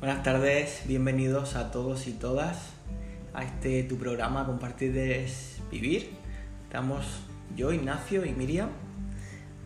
Buenas tardes, bienvenidos a todos y todas a este tu programa Compartir es Vivir. Estamos yo, Ignacio y Miriam.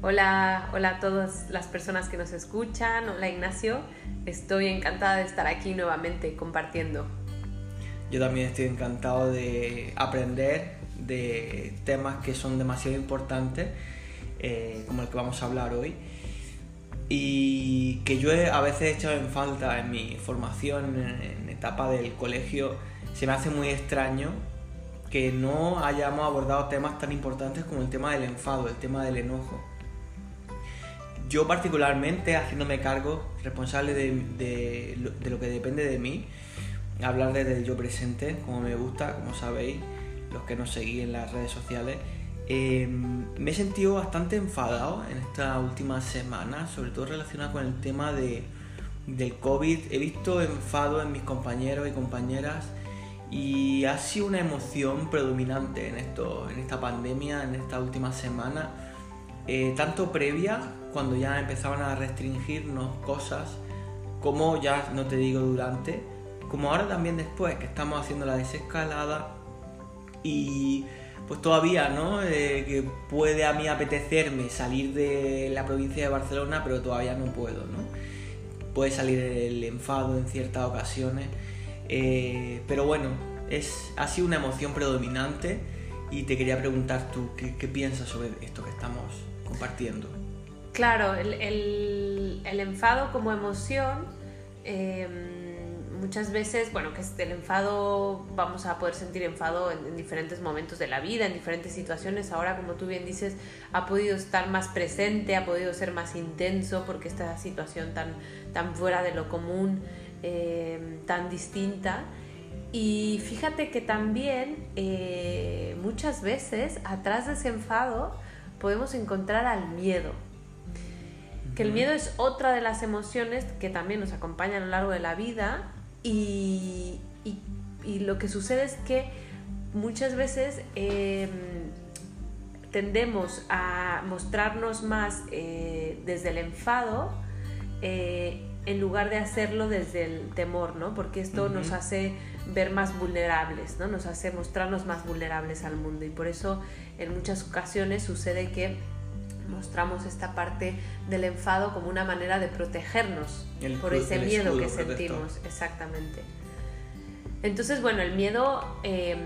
Hola, hola a todas las personas que nos escuchan. Hola Ignacio, estoy encantada de estar aquí nuevamente compartiendo. Yo también estoy encantado de aprender de temas que son demasiado importantes, eh, como el que vamos a hablar hoy y que yo a veces he echado en falta en mi formación, en, etapa del colegio, se me hace muy extraño que no hayamos abordado temas tan importantes como el tema del enfado, el tema del enojo. Yo particularmente, haciéndome cargo, responsable de, de, de lo que depende de mí, hablar desde el yo presente, como me gusta, como sabéis, los que nos seguís en las redes sociales, Em, me he sentido bastante enfadado en esta última semana, sobre todo relacionado con el tema de, del COVID. He visto enfado en mis compañeros y compañeras y ha sido una emoción predominante en, esto, en esta pandemia, en esta última semana, eh, tanto previa, cuando ya empezaban a restringirnos cosas, como ya no te digo durante, como ahora también después, que estamos haciendo la desescalada y pues todavía, ¿no? Eh, que puede a mí apetecerme salir de la provincia de Barcelona, pero todavía no puedo, ¿no? Puede salir el enfado en ciertas ocasiones, eh, pero bueno, es, ha sido una emoción predominante y te quería preguntar tú, ¿qué, piensas sobre esto que estamos compartiendo? Claro, el, enfado como emoción... Eh muchas veces, bueno, que el enfado, vamos a poder sentir enfado en, diferentes momentos de la vida, en diferentes situaciones. Ahora, como tú bien dices, ha podido estar más presente, ha podido ser más intenso porque esta situación tan, tan fuera de lo común, eh, tan distinta. Y fíjate que también eh, muchas veces atrás de ese enfado podemos encontrar al miedo que el miedo es otra de las emociones que también nos acompaña a lo largo de la vida y, lo que sucede es que muchas veces em, tendemos a mostrarnos más eh, desde el enfado eh, en lugar de hacerlo desde el temor, ¿no? Porque esto nos hace ver más vulnerables, ¿no? Nos hace mostrarnos más vulnerables al mundo y por eso en muchas ocasiones sucede que mostramos esta parte del enfado como una manera de protegernos por ese miedo que sentimos. Exactamente. Entonces, bueno, el miedo, eh,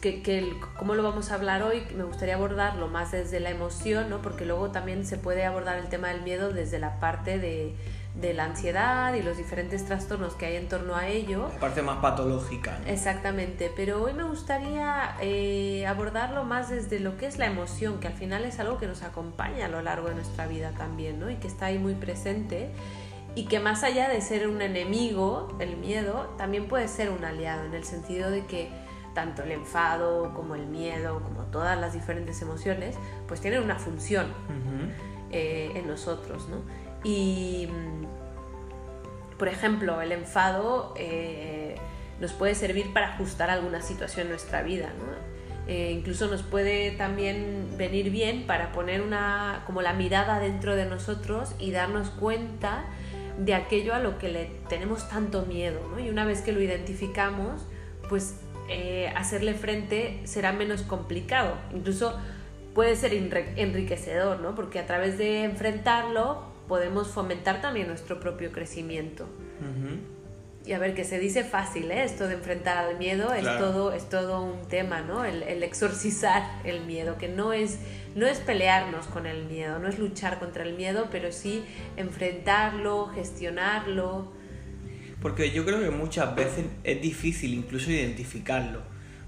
que, ¿cómo lo vamos a hablar hoy? Me gustaría abordarlo más desde la emoción, ¿no? Porque luego también se puede abordar el tema del miedo desde la parte de de la ansiedad y los diferentes trastornos que hay en torno a ello. La parte más patológica. Exactamente, pero hoy me gustaría eh, abordarlo más desde lo que es la emoción, que al final es algo que nos acompaña a lo largo de nuestra vida también, ¿no? Y que está ahí muy presente y que más allá de ser un enemigo, el miedo, también puede ser un aliado, en el sentido de que tanto el enfado como el miedo, como todas las diferentes emociones, pues tienen una función eh, en nosotros, ¿no? Y, por ejemplo, el enfado eh, nos puede servir para ajustar alguna situación en nuestra vida, eh, incluso nos puede también venir bien para poner una como la mirada dentro de nosotros y darnos cuenta de aquello a lo que le tenemos tanto miedo y una vez que lo identificamos pues eh, hacerle frente será menos complicado. Incluso puede ser enriquecedor ¿no? porque a través de enfrentarlo podemos fomentar también nuestro propio crecimiento. Y a ver, que se dice fácil, ¿eh? Esto de enfrentar al miedo es, todo, es todo un tema, ¿no? El, exorcizar el miedo, que no es, no es pelearnos con el miedo, no es luchar contra el miedo, pero sí enfrentarlo, gestionarlo. Porque yo creo que muchas veces es difícil incluso identificarlo.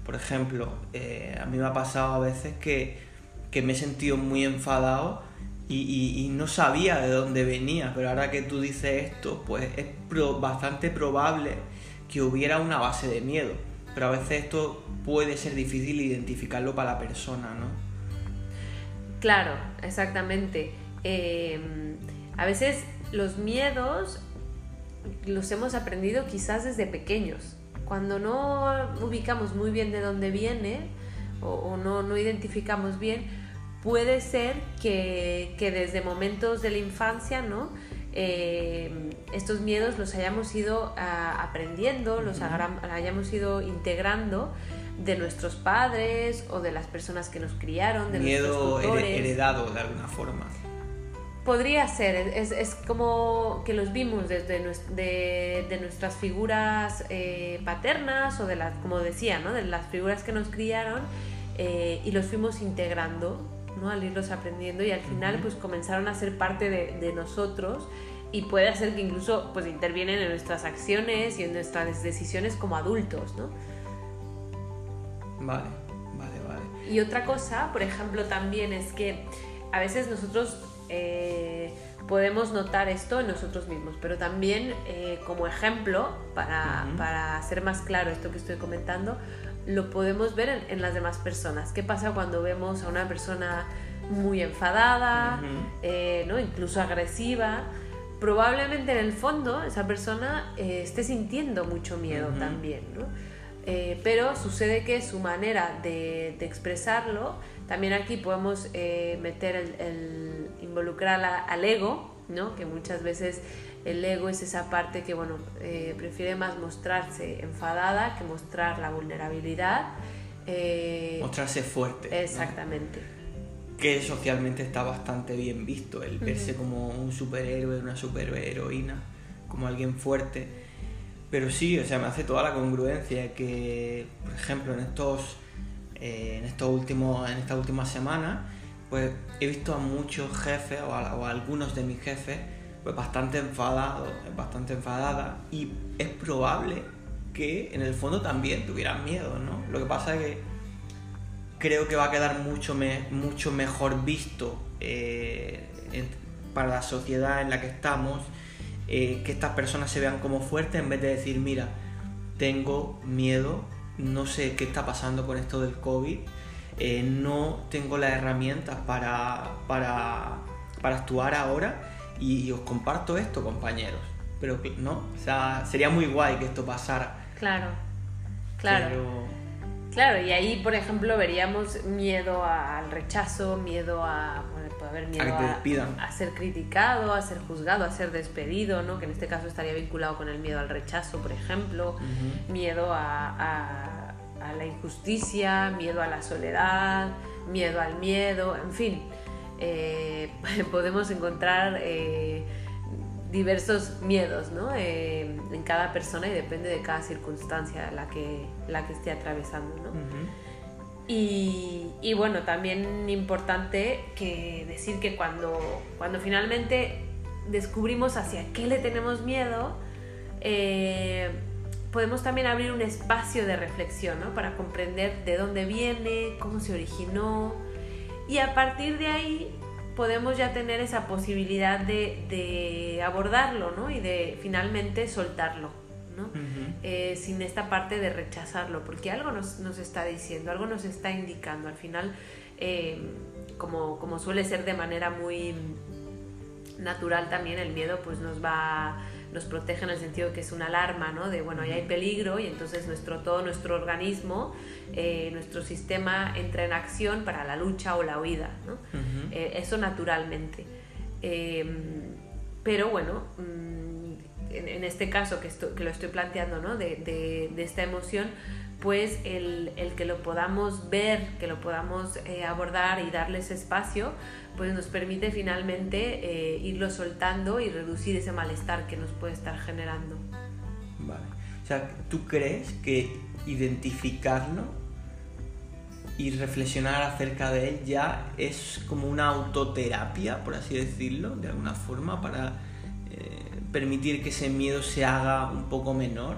Por ejemplo, eh, a mí me ha pasado a veces que, que me he sentido muy enfadado y, no sabía de dónde venía, pero ahora que tú dices esto, pues es bastante probable que hubiera una base de miedo, pero a veces esto puede ser difícil identificarlo para la persona, ¿no? Claro, exactamente. Em, a veces los miedos los hemos aprendido quizás desde pequeños. Cuando no ubicamos muy bien de dónde viene o, no, no identificamos bien, puede ser que, desde momentos de la infancia, ¿no? eh, estos miedos los hayamos ido ah, aprendiendo, los hayamos ido integrando de nuestros padres o de las personas que nos criaron, de miedo heredado de alguna forma. Podría ser, es, como que los vimos desde de, nuestras figuras eh, paternas o de las, como decía, ¿no? de las figuras que nos criaron eh, y los fuimos integrando ¿no? al irlos aprendiendo y al final pues comenzaron a ser parte de, nosotros y puede ser que incluso pues intervienen en nuestras acciones y en nuestras decisiones como adultos, ¿no? Vale, vale, vale. Y otra cosa, por ejemplo, también es que a veces nosotros eh, podemos notar esto en nosotros mismos, pero también eh, como ejemplo, para, para, hacer más claro esto que estoy comentando, lo podemos ver en, las demás personas. ¿Qué pasa cuando vemos a una persona muy enfadada, eh, ¿no? incluso agresiva? Probablemente en el fondo esa persona esté sintiendo mucho miedo también, ¿no? pero sucede que su manera de, de expresarlo también aquí podemos eh, meter el, involucrar al ego, ¿no? que muchas veces el ego es esa parte que bueno, eh, prefiere más mostrarse enfadada que mostrar la vulnerabilidad. Eh, mostrarse fuerte. Exactamente. Que socialmente está bastante bien visto, el verse como un superhéroe, una superheroína, como alguien fuerte. Pero sí, o sea, me hace toda la congruencia que, por ejemplo, en estos eh, en, estos últimos, en esta última semana, pues he visto a muchos jefes o a, algunos de mis jefes bastante enfadados, bastante enfadadas y es probable que en el fondo también tuvieran miedo, ¿no? Lo que pasa es que creo que va a quedar mucho, mucho mejor visto eh, para la sociedad en la que estamos eh, que estas personas se vean como fuertes en vez de decir, mira, tengo miedo no sé qué está pasando con esto del COVID, eh, no tengo las herramientas para, para, actuar ahora y os comparto esto, compañeros. Pero no, o sea, sería muy guay que esto pasara. Claro, claro. Claro, y ahí, por ejemplo, veríamos miedo al rechazo, miedo a. puede haber miedo a, ser criticado, a ser juzgado, a ser despedido, ¿no? Que en este caso estaría vinculado con el miedo al rechazo, por ejemplo, miedo a, la injusticia, miedo a la soledad, miedo al miedo, en fin. Eh, podemos encontrar. Eh, diversos miedos ¿no? Eh, en cada persona y depende de cada circunstancia la que, la que esté atravesando. ¿no? y, y, bueno, también importante que decir que cuando, cuando finalmente descubrimos hacia qué le tenemos miedo, podemos también abrir un espacio de reflexión ¿no? para comprender de dónde viene, cómo se originó y a partir de ahí podemos ya tener esa posibilidad de, abordarlo ¿no? y de finalmente soltarlo, ¿no? Eh, sin esta parte de rechazarlo, porque algo nos, está diciendo, algo nos está indicando. Al final, eh, como, como suele ser de manera muy natural también, el miedo pues nos va nos protege en el sentido de que es una alarma, ¿no? De, bueno, ya hay peligro y entonces nuestro, todo nuestro organismo, eh, nuestro sistema entra en acción para la lucha o la huida, ¿no? Eh, eso naturalmente. Em, pero bueno, mm, en, este caso que, que, lo estoy planteando, ¿no? De, de, esta emoción, pues el, el, que lo podamos ver, que lo podamos eh, abordar y darle ese espacio, pues nos permite finalmente eh, irlo soltando y reducir ese malestar que nos puede estar generando. Vale. O sea, ¿tú crees que identificarlo y reflexionar acerca de él ya es como una autoterapia, por así decirlo, de alguna forma, para eh, permitir que ese miedo se haga un poco menor?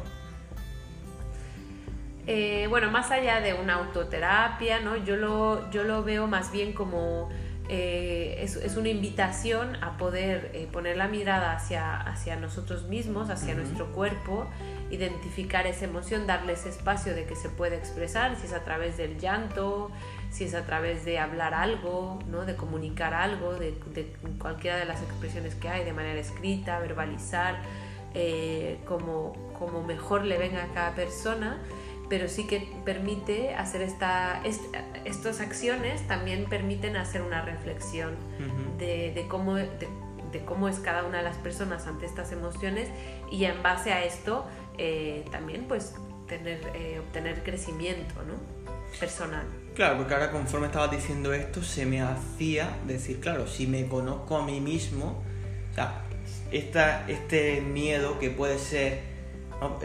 Eh, bueno, más allá de una autoterapia, ¿no? yo, lo, yo lo veo más bien como eh, es, una invitación a poder eh, poner la mirada hacia, hacia nosotros mismos, hacia nuestro cuerpo, identificar esa emoción, darle ese espacio de que se puede expresar, si es a través del llanto, si es a través de hablar algo, ¿no? de comunicar algo, de, cualquiera de las expresiones que hay, de manera escrita, verbalizar, eh, como, como mejor le venga a cada persona pero sí que permite hacer esta, estas acciones, también permiten hacer una reflexión de, cómo, de cómo es cada una de las personas ante estas emociones y en base a esto eh, también pues tener, eh, obtener crecimiento ¿no? personal. Claro, porque ahora conforme estabas diciendo esto, se me hacía decir, claro, si me conozco a mí mismo, o sea, esta, este miedo que puede ser,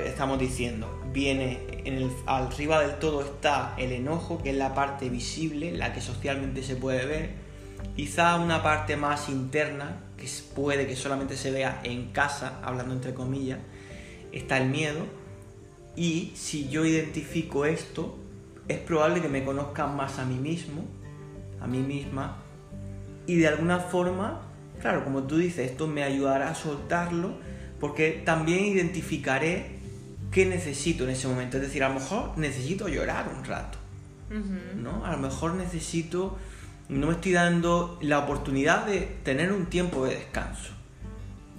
estamos diciendo, viene arriba del todo está el enojo, que es la parte visible, la que socialmente se puede ver, quizá una parte más interna, que puede que solamente se vea en casa, hablando entre comillas, está el miedo, y si yo identifico esto, es probable que me conozca más a mí mismo, a mí misma, y de alguna forma, claro, como tú dices, esto me ayudará a soltarlo, porque también identificaré qué necesito en ese momento. Es decir, a lo mejor necesito llorar un rato, ¿no? A lo mejor necesito, no me estoy dando la oportunidad de tener un tiempo de descanso,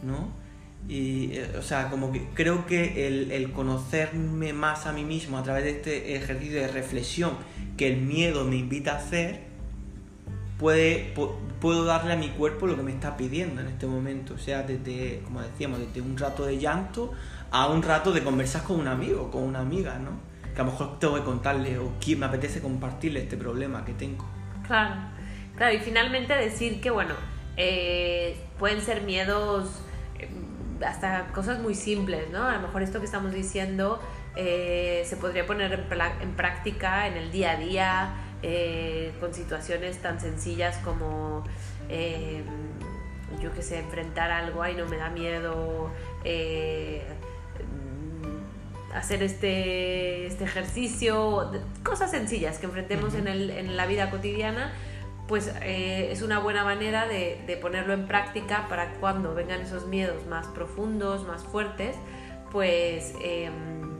¿no? Y, eh, o sea, como que creo que el, conocerme más a mí mismo a través de este ejercicio de reflexión que el miedo me invita a hacer, puede, puedo darle a mi cuerpo lo que me está pidiendo en este momento. O sea, desde, como decíamos, desde un rato de llanto a un rato de conversar con un amigo, con una amiga, ¿no? Que a lo mejor tengo que contarle o que me apetece compartirle este problema que tengo. Claro, claro, y finalmente decir que, bueno, eh, pueden ser miedos hasta cosas muy simples, ¿no? A lo mejor esto que estamos diciendo eh, se podría poner en, práctica en el día a día eh, con situaciones tan sencillas como, eh, yo qué sé, enfrentar algo, ay, no me da miedo, hacer este, este ejercicio, cosas sencillas que enfrentemos en, el, en la vida cotidiana pues eh, es una buena manera de, ponerlo en práctica para cuando vengan esos miedos más profundos, más fuertes, pues, em,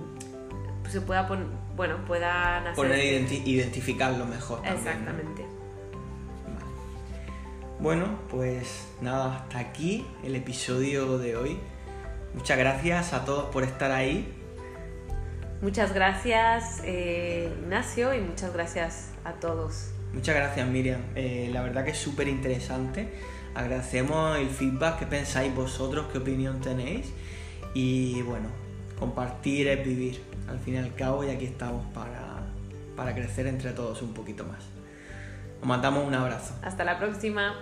pues se pueda bueno, puedan hacer... Poner identificarlo mejor. Exactamente. Bueno, pues nada, hasta aquí el episodio de hoy. Muchas gracias a todos por estar ahí. Muchas gracias eh, Ignacio y muchas gracias a todos. Muchas gracias Miriam, eh, la verdad que es súper interesante. Agradecemos el feedback, qué pensáis vosotros, qué opinión tenéis y bueno, compartir es vivir al fin y al cabo y aquí estamos para, para crecer entre todos un poquito más. Os mandamos un abrazo. Hasta la próxima.